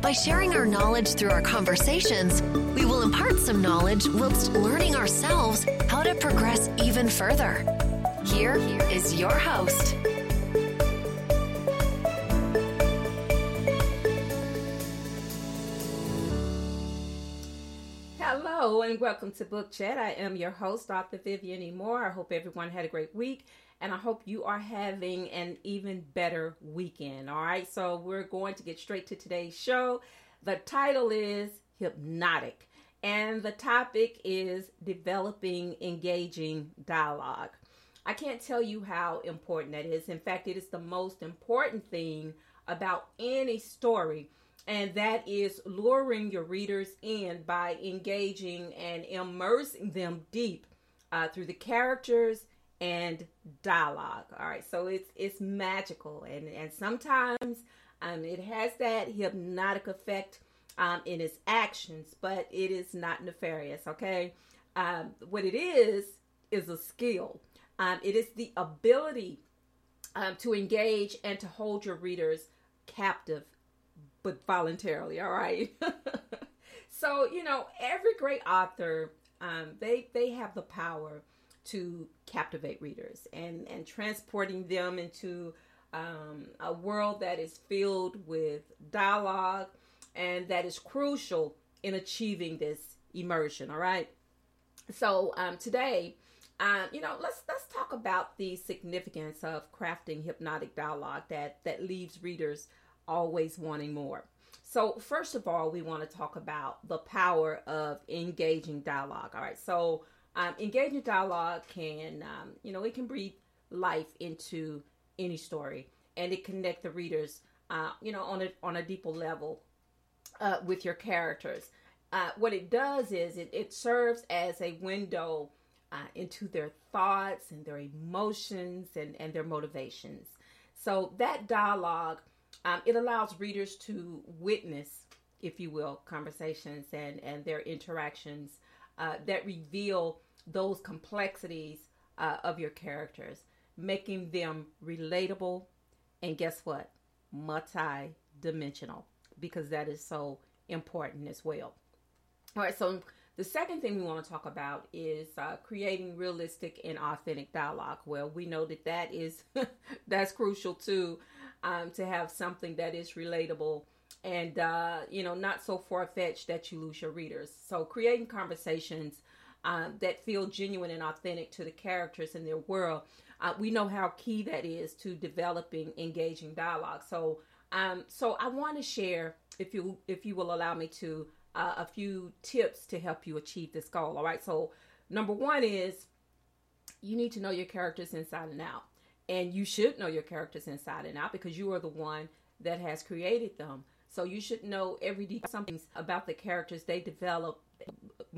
By sharing our knowledge through our conversations, we will impart some knowledge whilst learning ourselves how to progress even further. Here is your host, Hello and welcome to Book Chat. I am your host, Dr. Vivian E. Moore. I hope everyone had a great week and I hope you are having an even better weekend. All right, so we're going to get straight to today's show. The title is Hypnotic, and the topic is developing engaging dialogue. I can't tell you how important that is. In fact, it is the most important thing about any story and that is luring your readers in by engaging and immersing them deep uh, through the characters and dialogue. All right, so it's it's magical, and and sometimes um, it has that hypnotic effect um, in its actions, but it is not nefarious. Okay, um, what it is is a skill. Um, it is the ability um, to engage and to hold your readers captive but voluntarily. All right. so you know, every great author, um, they they have the power to captivate readers and and transporting them into um, a world that is filled with dialogue and that is crucial in achieving this immersion. All right. So um, today, um, you know, let's let's talk about the significance of crafting hypnotic dialogue that that leaves readers always wanting more. So, first of all, we want to talk about the power of engaging dialogue. All right. So, um, engaging dialogue can, um, you know, it can breathe life into any story and it connect the readers, uh, you know, on a, on a deeper level uh, with your characters. Uh, what it does is it, it serves as a window uh, into their thoughts and their emotions and, and their motivations. So that dialogue um, it allows readers to witness, if you will, conversations and, and their interactions uh, that reveal those complexities uh, of your characters, making them relatable and guess what? Multi dimensional, because that is so important as well. All right, so the second thing we want to talk about is uh, creating realistic and authentic dialogue. Well, we know that that is that's crucial too um, to have something that is relatable and uh, you know not so far fetched that you lose your readers. So creating conversations um, that feel genuine and authentic to the characters in their world. Uh, we know how key that is to developing engaging dialogue. So, um, so I want to share, if you if you will allow me to, uh, a few tips to help you achieve this goal. All right. So, number one is you need to know your characters inside and out. And you should know your characters inside and out because you are the one that has created them. So you should know every detail, something about the characters they develop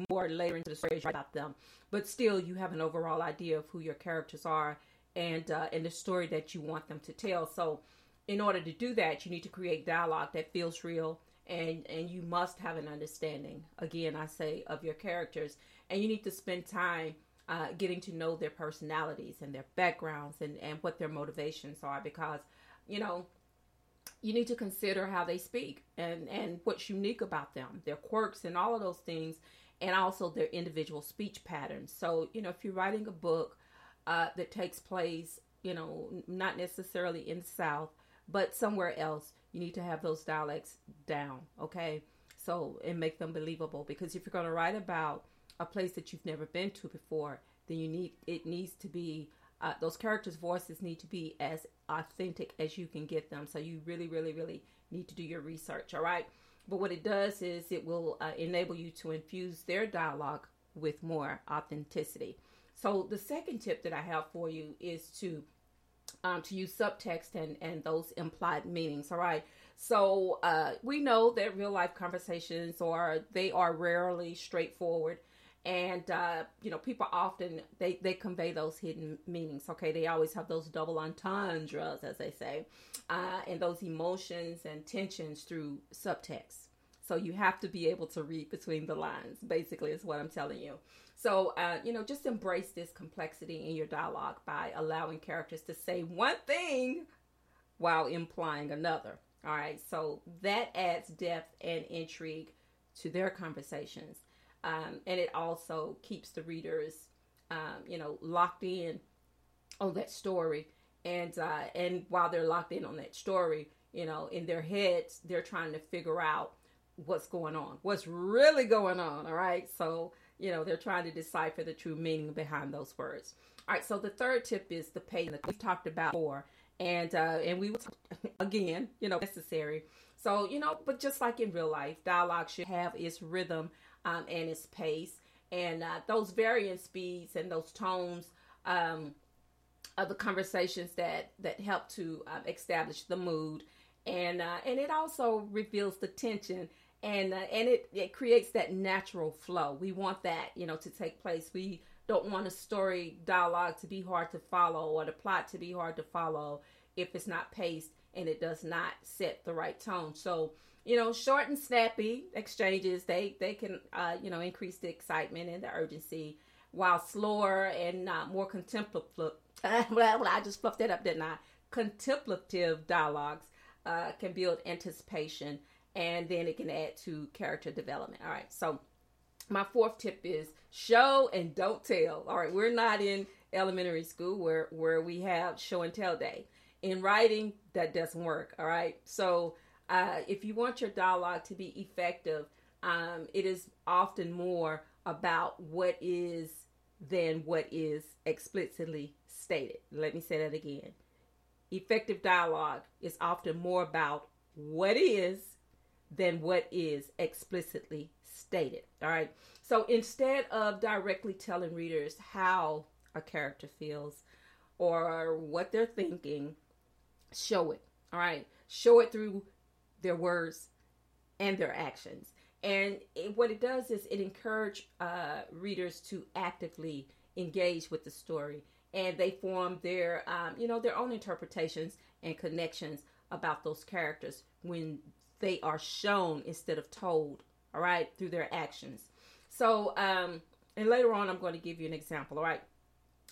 more later into the story about them. But still, you have an overall idea of who your characters are and uh, and the story that you want them to tell. So, in order to do that, you need to create dialogue that feels real, and and you must have an understanding. Again, I say of your characters, and you need to spend time uh, getting to know their personalities and their backgrounds and, and what their motivations are because, you know, you need to consider how they speak and, and what's unique about them, their quirks and all of those things, and also their individual speech patterns. So, you know, if you're writing a book uh, that takes place, you know, not necessarily in the South, but somewhere else, you need to have those dialects down, okay? So, and make them believable because if you're going to write about a place that you've never been to before, then you need it needs to be uh, those characters' voices need to be as authentic as you can get them. So you really, really, really need to do your research. All right. But what it does is it will uh, enable you to infuse their dialogue with more authenticity. So the second tip that I have for you is to um, to use subtext and and those implied meanings. All right. So uh, we know that real life conversations are they are rarely straightforward and uh, you know people often they they convey those hidden meanings okay? They always have those double entendres as they say uh, and those emotions and tensions through subtext. So you have to be able to read between the lines basically is what i'm telling you. So uh, you know just embrace this complexity in your dialogue by allowing characters to say one thing while implying another all right? So that adds depth and intrigue to their conversations um, and it also keeps the readers, um, you know, locked in on that story. And uh, and while they're locked in on that story, you know, in their heads, they're trying to figure out what's going on, what's really going on. All right, so you know they're trying to decipher the true meaning behind those words. All right, so the third tip is the pacing that we've talked about before, and uh, and we will again, you know, necessary. So you know, but just like in real life, dialogue should have its rhythm um, and its pace. And uh, those varying speeds and those tones um, of the conversations that that help to uh, establish the mood, and uh, and it also reveals the tension and uh, and it it creates that natural flow. We want that you know to take place. We don't want a story dialogue to be hard to follow or the plot to be hard to follow if it's not paced and it does not set the right tone. So you know, short and snappy exchanges, they they can uh, you know increase the excitement and the urgency, while slower and uh, more contemplative. well, I just fluffed that up, didn't I? Contemplative dialogues uh, can build anticipation, and then it can add to character development. All right, so my fourth tip is show and don't tell. All right, we're not in elementary school where where we have show and tell day. In writing, that doesn't work. All right, so uh, if you want your dialogue to be effective, um, it is often more about what is than what is explicitly stated. Let me say that again. Effective dialogue is often more about what is than what is explicitly stated. All right. So instead of directly telling readers how a character feels or what they're thinking, show it. All right. Show it through their words and their actions. And it, what it does is it encourages uh, readers to actively engage with the story, and they form their, um, you know, their own interpretations and connections about those characters when they are shown instead of told. All right, through their actions. So, um, and later on, I'm going to give you an example. All right.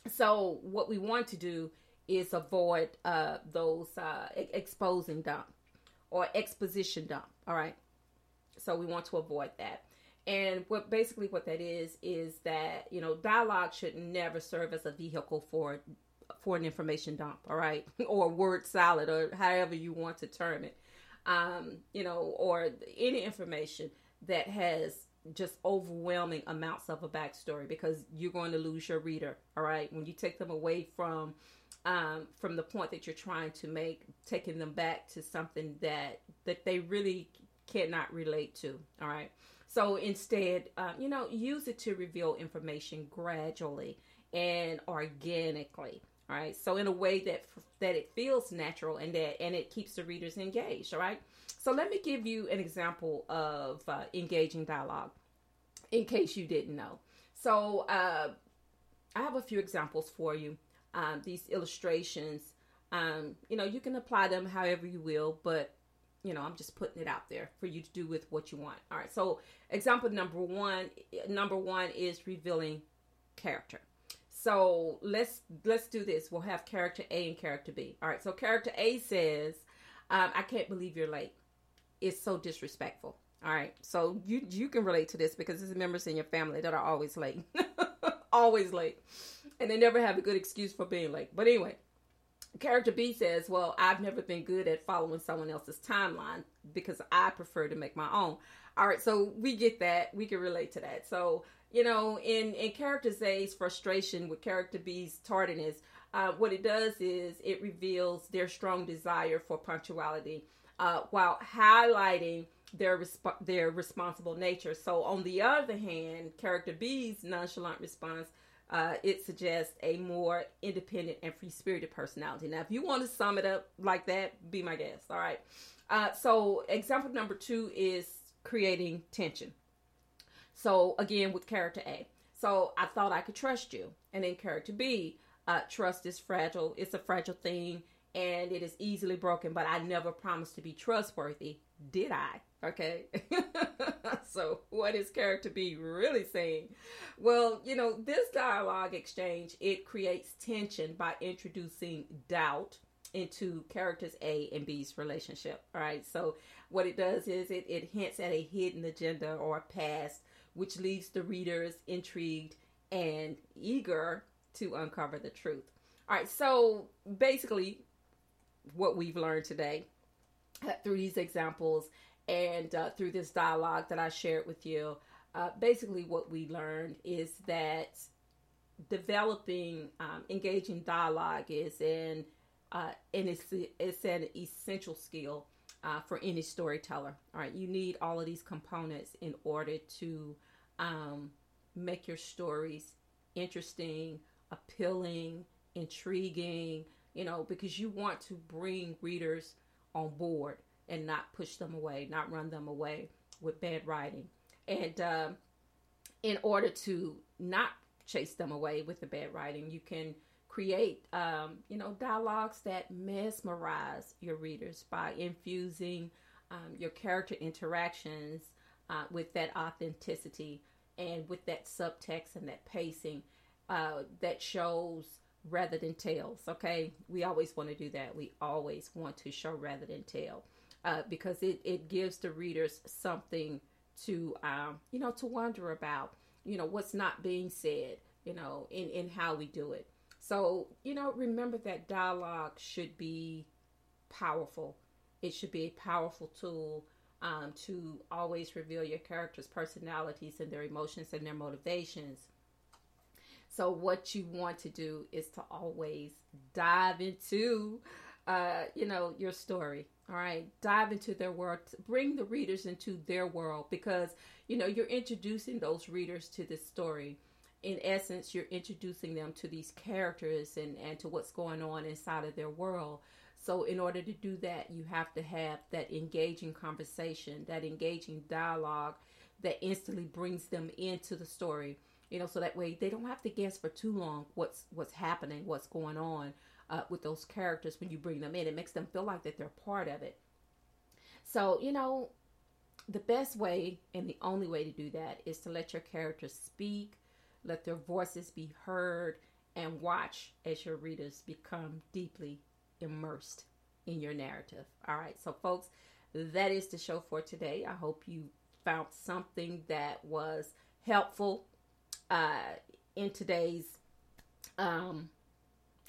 So, what we want to do is avoid uh, those uh, exposing or exposition dump. All right. So we want to avoid that. And what basically what that is is that you know dialogue should never serve as a vehicle for for an information dump, all right, or word salad, or however you want to term it, um, you know, or any information that has just overwhelming amounts of a backstory because you're going to lose your reader, all right, when you take them away from um, from the point that you're trying to make, taking them back to something that that they really cannot relate to. All right. So instead, uh, you know, use it to reveal information gradually and organically. All right. So in a way that that it feels natural and that and it keeps the readers engaged. All right. So let me give you an example of uh, engaging dialogue, in case you didn't know. So uh, I have a few examples for you um, these illustrations. Um, you know, you can apply them however you will, but you know, I'm just putting it out there for you to do with what you want. All right. So, example number one, number one is revealing character. So let's let's do this. We'll have character A and character B. All right. So character A says, um, "I can't believe you're late. It's so disrespectful." All right. So you you can relate to this because there's members in your family that are always late, always late and they never have a good excuse for being late. But anyway, character B says, Well, I've never been good at following someone else's timeline because I prefer to make my own. All right, so we get that. We can relate to that. So, you know, in, in character A's frustration with character B's tardiness, uh, what it does is it reveals their strong desire for punctuality uh, while highlighting their resp- their responsible nature. So, on the other hand, character B's nonchalant response uh, it suggests a more independent and free spirited personality. Now, if you want to sum it up like that, be my guest. All right. Uh, so, example number two is creating tension. So, again, with character A. So I thought I could trust you. And in character B, uh, trust is fragile. It's a fragile thing and it is easily broken, but I never promised to be trustworthy, did I? Okay. so, what is character B really saying? Well, you know, this dialogue exchange, it creates tension by introducing doubt into characters A and B's relationship. All right. So, what it does is it, it hints at a hidden agenda or past, which leaves the readers intrigued and eager to uncover the truth. All right. So, basically, what we've learned today through these examples and uh, through this dialogue that I shared with you. Uh, basically, what we learned is that developing um, engaging dialogue is an uh, and it's it's an essential skill uh, for any storyteller. All right, you need all of these components in order to um, make your stories interesting, appealing, intriguing, you know, because you want to bring readers on board and not push them away, not run them away with bad writing. And um, in order to not chase them away with the bad writing, you can create, um, you know, dialogues that mesmerize your readers by infusing um, your character interactions uh, with that authenticity and with that subtext and that pacing uh, that shows rather than tells. Okay, we always want to do that. We always want to show rather than tell uh, because it it gives the readers something to um, you know to wonder about. You know what's not being said. You know in in how we do it. So you know remember that dialogue should be powerful. It should be a powerful tool um, to always reveal your characters' personalities and their emotions and their motivations so what you want to do is to always dive into uh, you know, your story. All right. Dive into their world. Bring the readers into their world because, you know, you're introducing those readers to this story. In essence, you're introducing them to these characters and, and to what's going on inside of their world. So, in order to do that, you have to have that engaging conversation, that engaging dialogue that instantly brings them into the story you know so that way they don't have to guess for too long what's what's happening what's going on uh, with those characters when you bring them in. It makes them feel like that they're part of it. So you know the best way and the only way to do that is to let your characters speak let their voices be heard and watch as your readers become deeply immersed in your narrative. All right so folks that is the show for today. I hope you found something that was helpful uh, in today's um,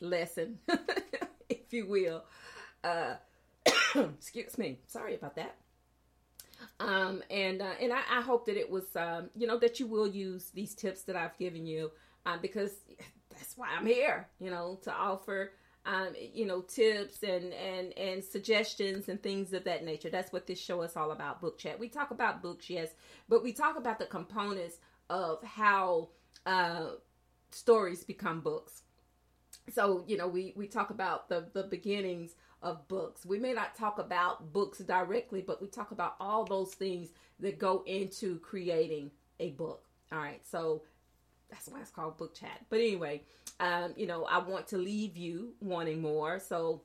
lesson, if you will. Uh, excuse me. Sorry about that. Um, and uh, and I, I, hope that it was um, you know that you will use these tips that I've given you uh, because that's why I'm here. You know to offer um, you know tips and and and suggestions and things of that nature. That's what this show is all about. Book chat. We talk about books, yes, but we talk about the components of how uh, stories become books. So you know, we we talk about the the beginnings of books. We may not talk about books directly, but we talk about all those things that go into creating a book. All right, so that's why it's called book chat. But anyway, um, you know, I want to leave you wanting more. So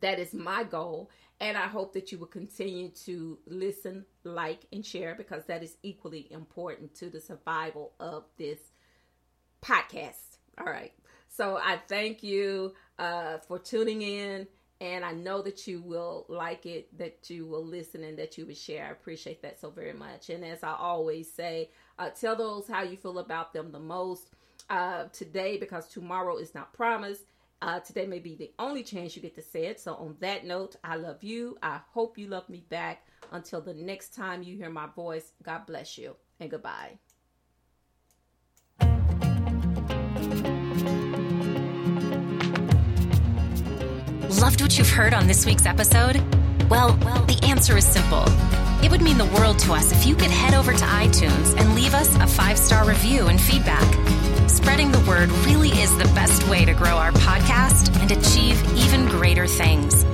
that is my goal. And I hope that you will continue to listen, like, and share because that is equally important to the survival of this podcast. All right. So I thank you uh, for tuning in. And I know that you will like it, that you will listen, and that you will share. I appreciate that so very much. And as I always say, uh, tell those how you feel about them the most uh, today because tomorrow is not promised. Uh, today may be the only chance you get to say it. So, on that note, I love you. I hope you love me back. Until the next time you hear my voice, God bless you and goodbye. Loved what you've heard on this week's episode? Well, well, the answer is simple. It would mean the world to us if you could head over to iTunes and leave us a five star review and feedback. Spreading the word really is the best way to grow our podcast and achieve even greater things.